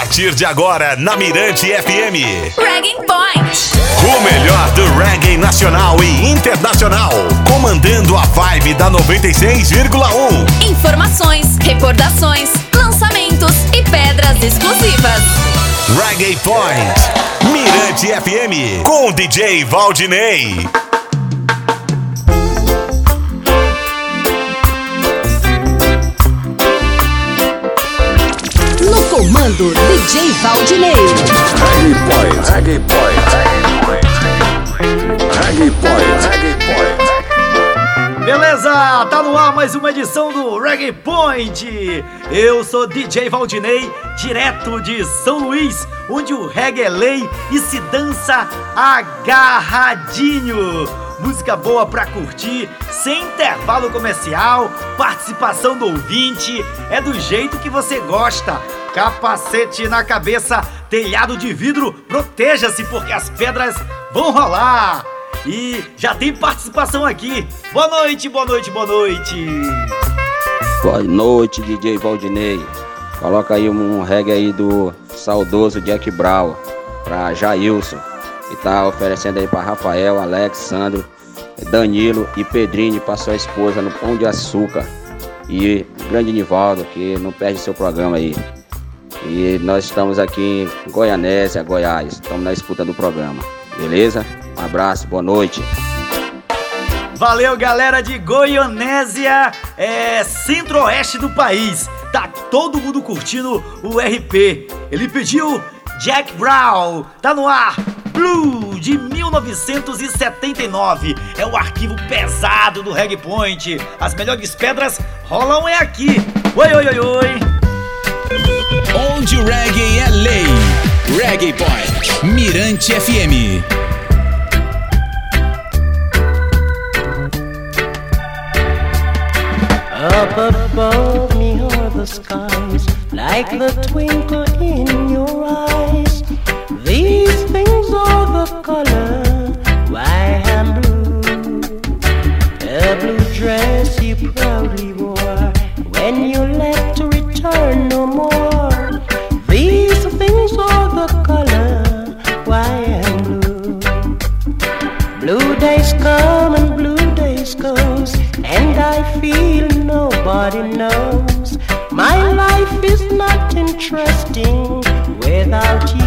partir de agora na Mirante FM. Reggae Point. O melhor do reggae nacional e internacional. Comandando a vibe da 96,1. Informações, recordações, lançamentos e pedras exclusivas. Reggae Point. Mirante FM. Com DJ Valdinei. Comando, DJ Valdinei. Reggae Point, Reggae Point, Reggae Point, Reggae Point. Beleza, tá no ar mais uma edição do Reggae Point. Eu sou DJ Valdinei, direto de São Luís, onde o reggae é lei e se dança agarradinho. Música boa pra curtir, sem intervalo comercial, participação do ouvinte, é do jeito que você gosta. Capacete na cabeça, telhado de vidro, proteja-se porque as pedras vão rolar. E já tem participação aqui. Boa noite, boa noite, boa noite. Boa noite, DJ Valdinei. Coloca aí um reggae aí do saudoso Jack Brown pra Jailson. E tá oferecendo aí pra Rafael, Alex, Sandro, Danilo e Pedrinho pra sua esposa no Pão de Açúcar. E grande Nivaldo, que não perde seu programa aí. E nós estamos aqui em Goianésia, Goiás. Estamos na escuta do programa. Beleza? Um abraço, boa noite. Valeu, galera de Goianésia, é centro-oeste do país. Tá todo mundo curtindo o RP. Ele pediu Jack Brown. Tá no ar. Blue de 1979. É o arquivo pesado do Reggae Point. As melhores pedras rolam é aqui. Oi, oi, oi, oi. Onde o reggae é lei. Reggae Point. Mirante FM. Up above me are the skies, like the twinkle in your eyes. These things are the color white and blue. A blue dress you proudly wore when you left to return no more. These things are the color white and blue. Blue days come and blue days goes, and I feel nobody knows. My life is not interesting without you.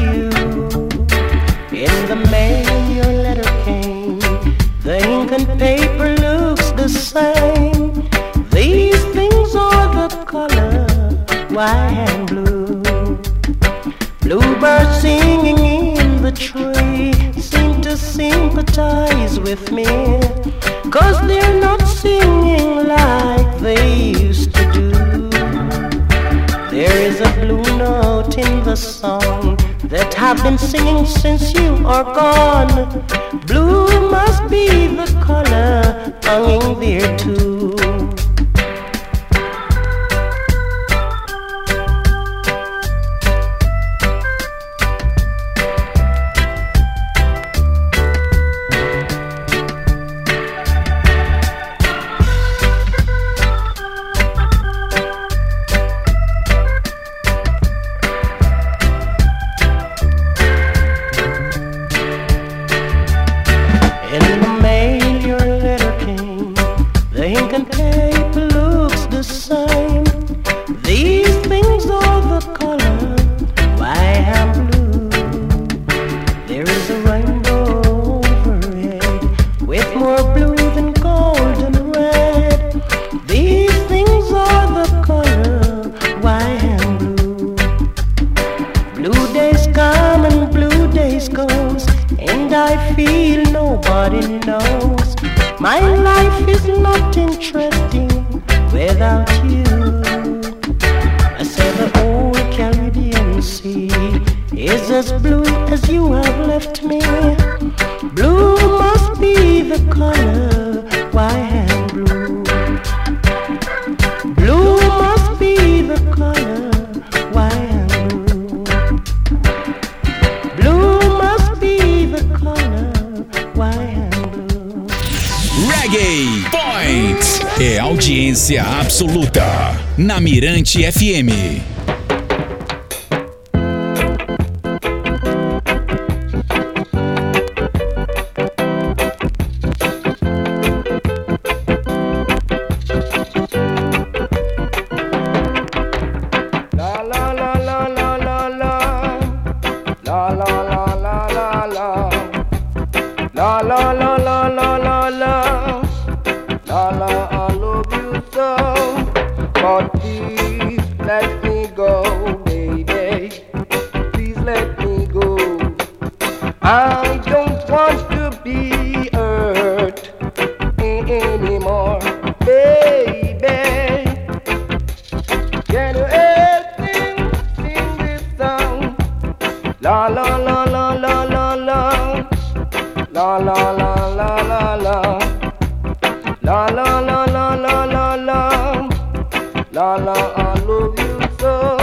White and blue. Bluebirds singing in the tree seem to sympathize with me. Cause they're not singing like they used to do. There is a blue note in the song that I've been singing since you are gone. Blue must be the color hanging there too. Nobody knows. My life is not interesting without you. I said the old Caribbean Sea is as blue as you have left me. Blue must be the color white audiência absoluta. Na Mirante FM. La la I love you so.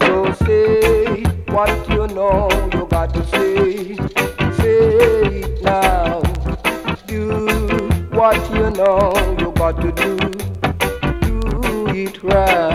So say what you know you got to say. Say it now. Do what you know you got to do. Do it right.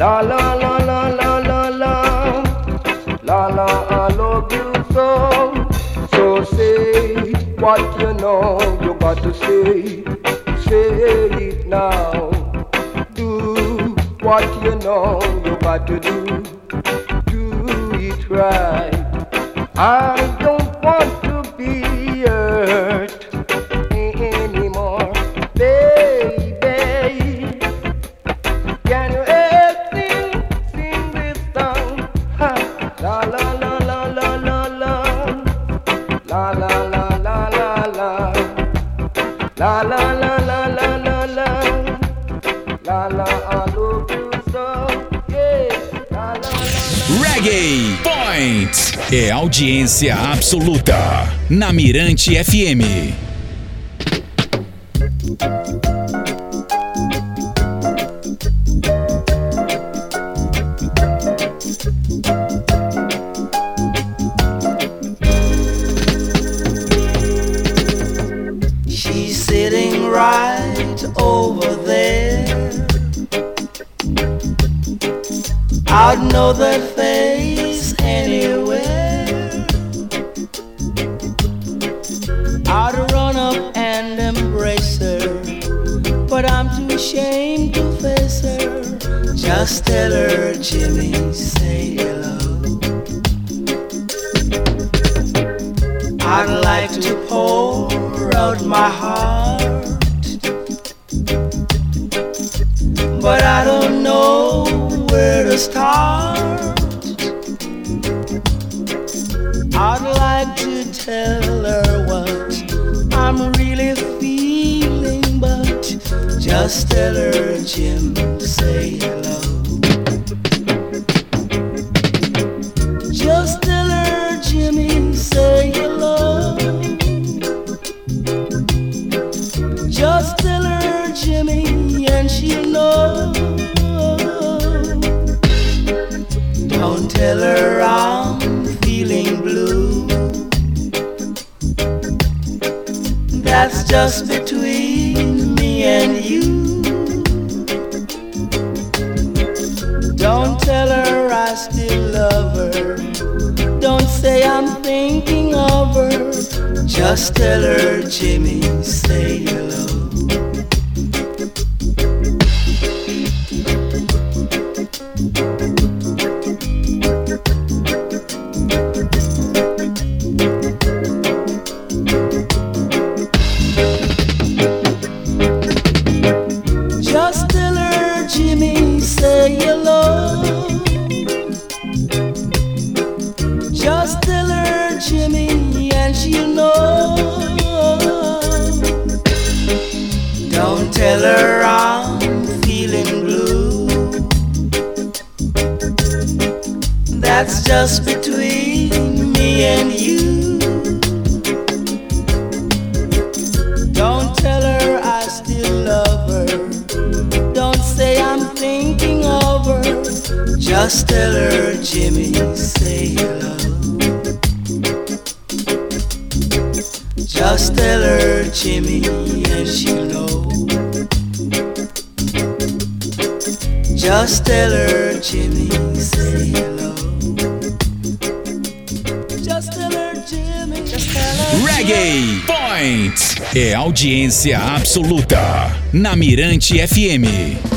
La la la la la la la. La la I love you so. So say what you know you got to say. Say it now. Do what you know you got to do. Do it right. I la la la la la la la, la la. I love you so, yeah. La la la. Reggae Point é audiência absoluta na Mirante FM. Just tell her, Jimmy, say hello. I'd like to pour out my heart, but I don't know where to start. I'd like to tell her what I'm really feeling, but just tell her, Jim, say hello. Just tell her, Jimmy, say hello. Just tell her, Jimmy, and she'll know. Don't tell her I'm feeling blue. That's just Just tell her, Jimmy, say tell her I'm feeling blue. That's just between me and you. Don't tell her I still love her. Don't say I'm thinking of her. Just tell her, Jimmy, say hello. Just tell her, Jimmy, and she'll know. Just tell her Jimmy said hello. Reggae Point é audiência absoluta na Mirante FM.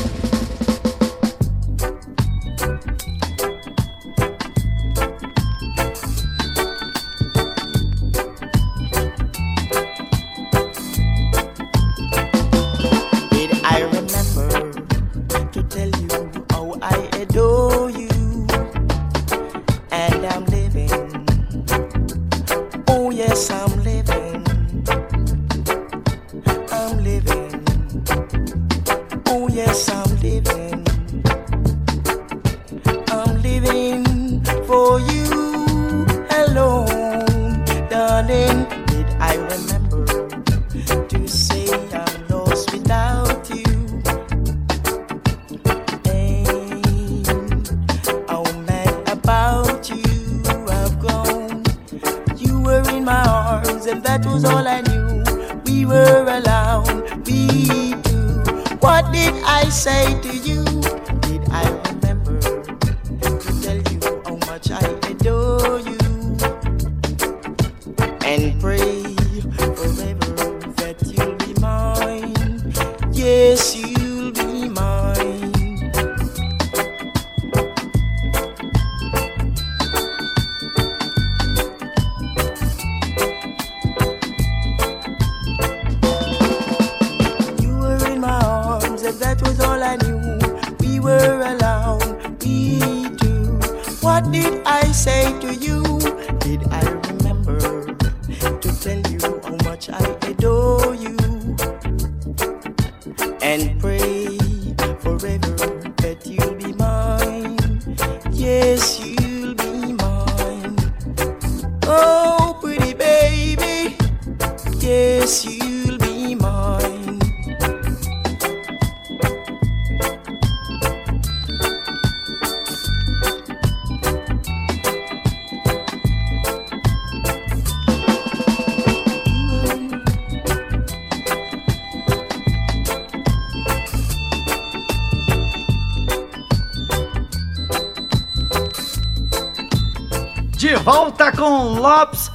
that was all I knew. We were alone, we two. What did I say to you?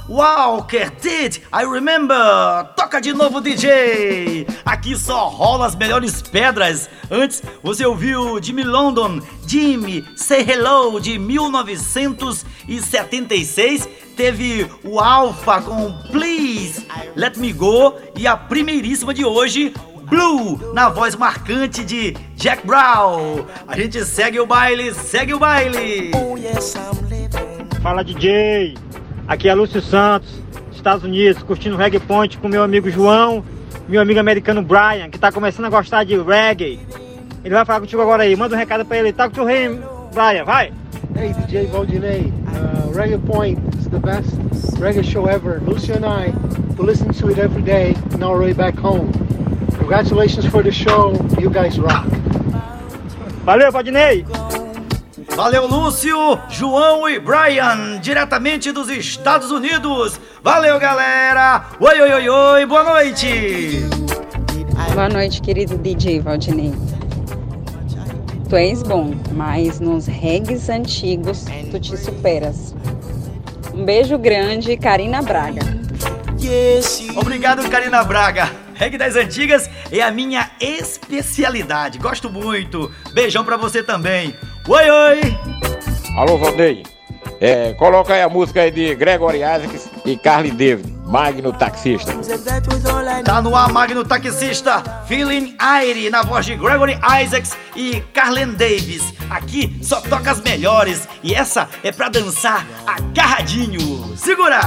Walker did, I remember. Toca de novo, DJ. Aqui só rola as melhores pedras. Antes você ouviu Jimmy London, Jimmy Say Hello de 1976. Teve o Alpha com Please Let Me Go e a primeiríssima de hoje, Blue, na voz marcante de Jack Brown. A gente segue o baile, segue o baile. Oh, Fala DJ, Aqui é Lúcio Santos, Estados Unidos, curtindo Reggae Point com meu amigo João, meu amigo americano Brian, que está começando a gostar de reggae. Ele vai falar contigo agora aí, manda um recado para ele. Tá com o rei, Brian, vai! Hey DJ Valdinei, uh, Reggae Point is the best reggae show ever. Lucio and I we listen to it every day on our way back home. Congratulations for the show, you guys rock. Valeu, Valdinei! Valeu, Lúcio, João e Brian, diretamente dos Estados Unidos. Valeu, galera. Oi, oi, oi, oi, boa noite. Boa noite, querido DJ Valdinei. Tu és bom, mas nos regs antigos tu te superas. Um beijo grande, Karina Braga. Obrigado, Karina Braga. Reggae das antigas é a minha especialidade. Gosto muito. Beijão para você também. Oi, oi! Alô, Valdei. É, coloca aí a música aí de Gregory Isaacs e Carly David, Magno Taxista. Tá no ar, Magno Taxista, Feeling Aire, na voz de Gregory Isaacs e Carlen Davis. Aqui só toca as melhores e essa é pra dançar agarradinho. Segura!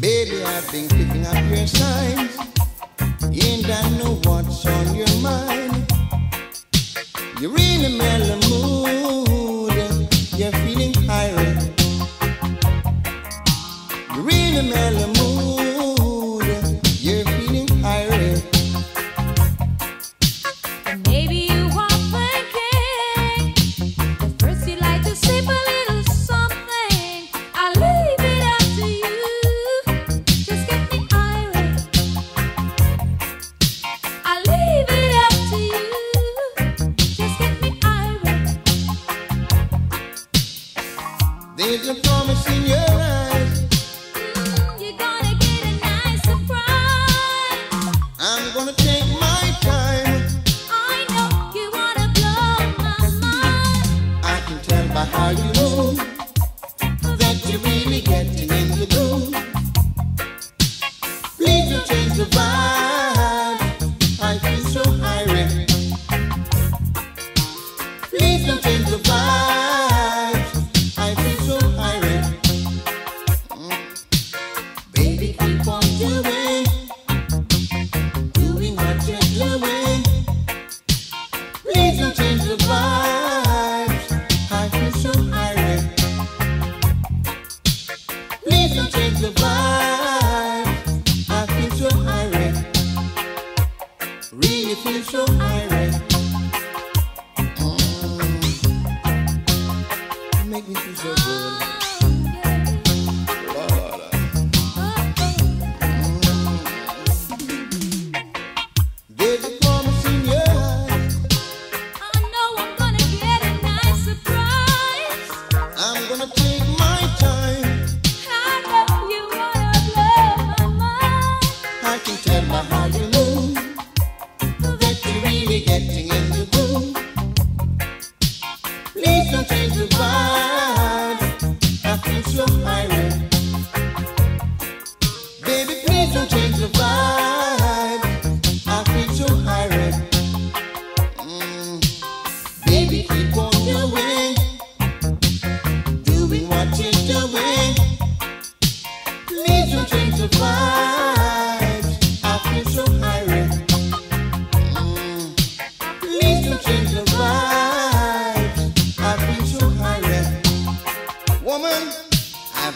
Baby, I've been picking up your signs. And I know what's on your mind. You're in a mellow mood.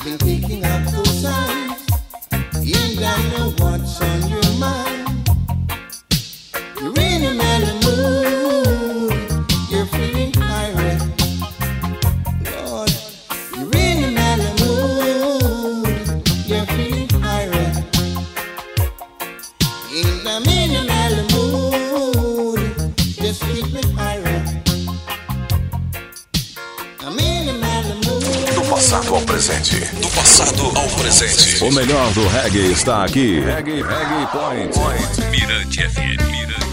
I've been thinking of those times. And I know what's on your O melhor do reggae está aqui. Reggae, reggae point. point. Mirante FM, Mirante.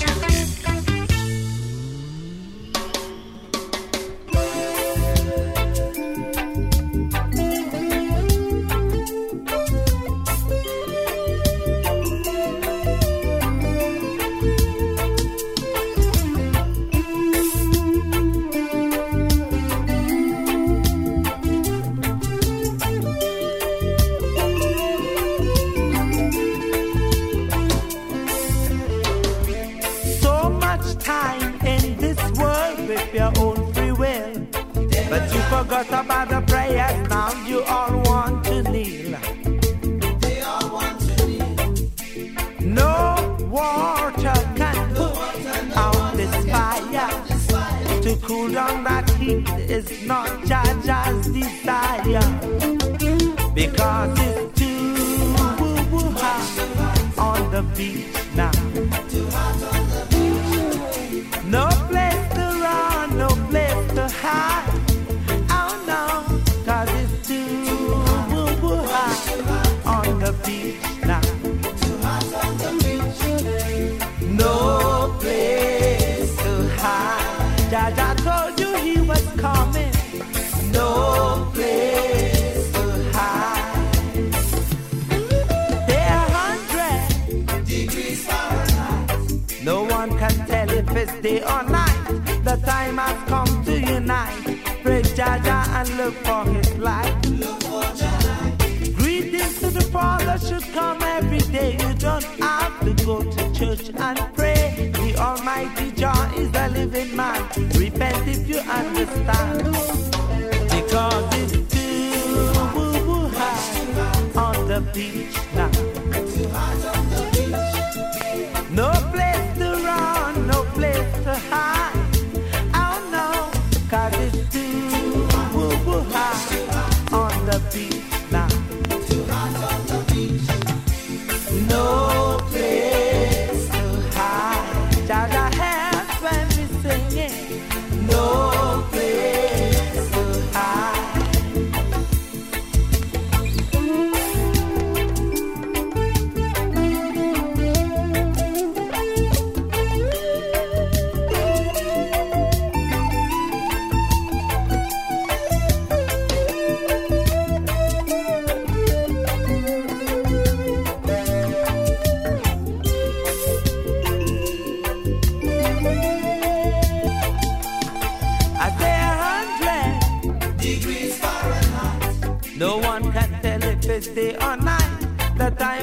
living man. Repent if you understand.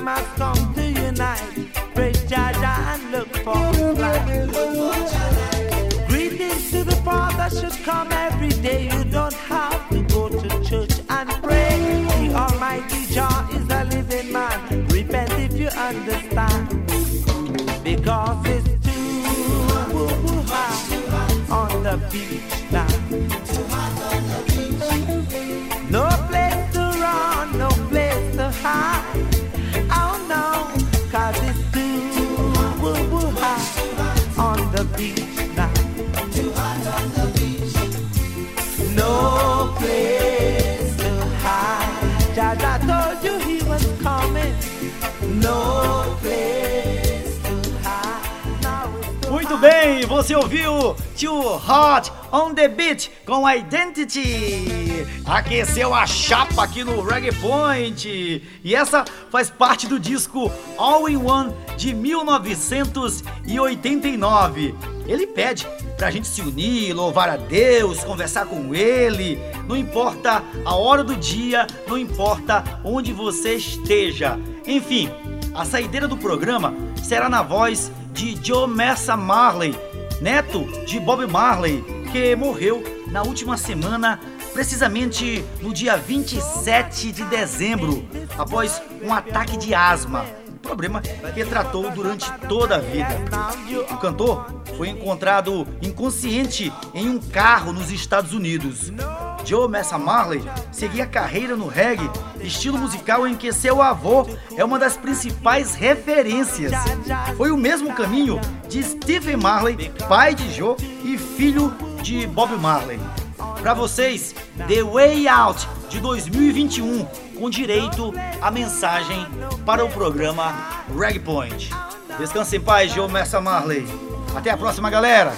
my place to hide. Jaja told you he was coming. No place to hide. Now it's Muito bem, você ouviu Too Hot on the Beat com Identity. Aqueceu a chapa aqui no Reggae Point. E essa faz parte do disco All in One de 1989. Ele pede pra gente se unir, louvar a Deus, conversar com Ele. Não importa a hora do dia, não importa onde você esteja. Enfim, a saideira do programa será na voz de Joe Mercer Marley, neto de Bob Marley, que morreu na última semana, precisamente no dia 27 de dezembro, após um ataque de asma. Um problema que tratou durante toda a vida. O cantor foi encontrado inconsciente em um carro nos Estados Unidos. Joe Messa Marley seguia carreira no reggae, estilo musical em que seu avô é uma das principais referências. Foi o mesmo caminho de Stephen Marley, pai de Joe e filho de Bob Marley. Para vocês, The Way Out de 2021, com direito à mensagem para o programa Reggae Point. Descanse em paz, Joe Messa Marley. Até a próxima, galera!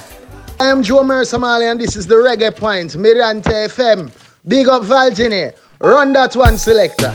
I am Joe Mercer Marley and this is the Reggae Point, Mirante FM. Big up Valgini. Run that one, selector.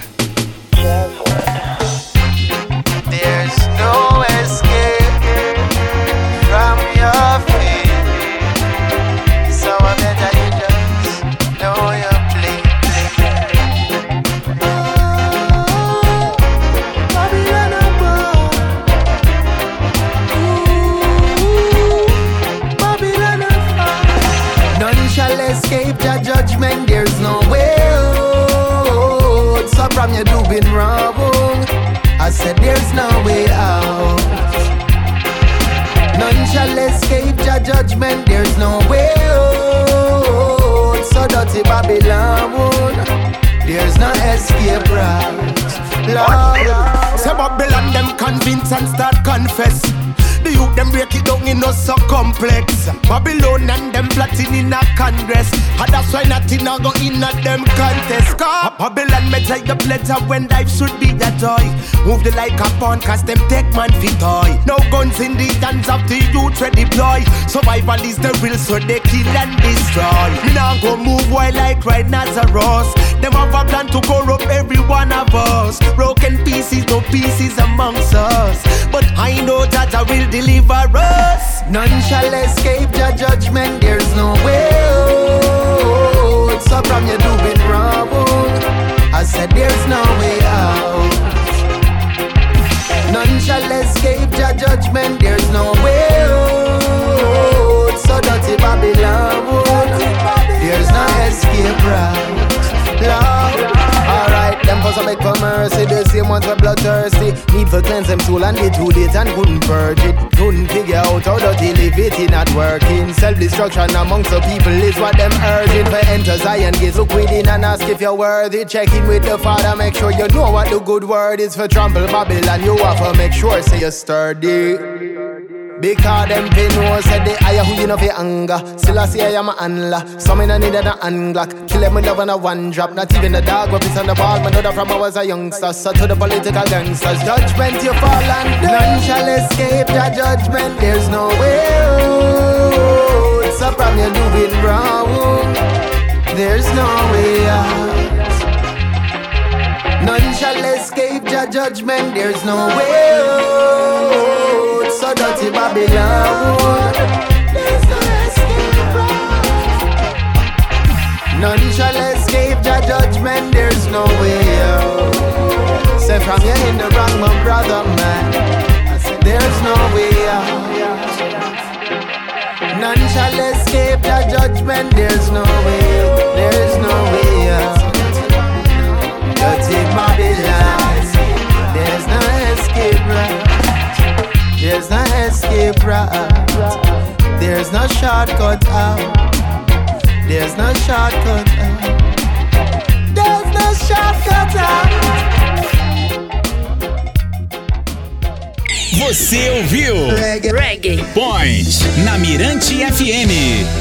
Nothing a go in at them contest. Cause Babylon may take the pleasure when life should be a joy. Move the like a pawn cause them take man fit toy. No guns in the hands of the youth we deploy. Survival is the real so they kill and destroy. Me now go move while like right Nazareth. Them have a plan to corrupt every one of us. Broken pieces, no pieces amongst us. But I know that I will deliver us. None shall escape the judgment, there's no way out. So from you doing wrong, I said there's no way out. None shall escape your judgment, there's no way out. So dirty Babylon, there's no escape route. For some beg for mercy, the same ones were bloodthirsty. Need for cleanse them soul and they too late and couldn't purge it. Couldn't figure out how dirty live it not working. Self-destruction amongst the people is what them urging. For enter Zion gates, look within and ask if you're worthy. Check in with the Father, make sure you know what the good word is for trample Babylon. You have to make sure say you're sturdy. Because them pay no said they hire who you know for anger. Still I say I am a handler. Some in a need a. Kill them with love on a one drop. Not even the dog weapons on the ball. Know that from I was a youngster. So to the political gangsters. Judgment you fall under. None shall escape the judgment. There's no way out. So from you doing wrong. There's no way out. None shall escape the judgment. There's no way out. Dirty Babylon. There's no escape route. None shall escape the judgment. There's no way oh. out. from you in the wrong, my brother, man. I said, there's no way out. None shall escape the judgment. There's no way. There's no way out. Dirty Babylon. There's no escape route. There's no shortcut out. There's no shortcut out. There's no shortcut out. Você ouviu Reggae. Point na Mirante FM.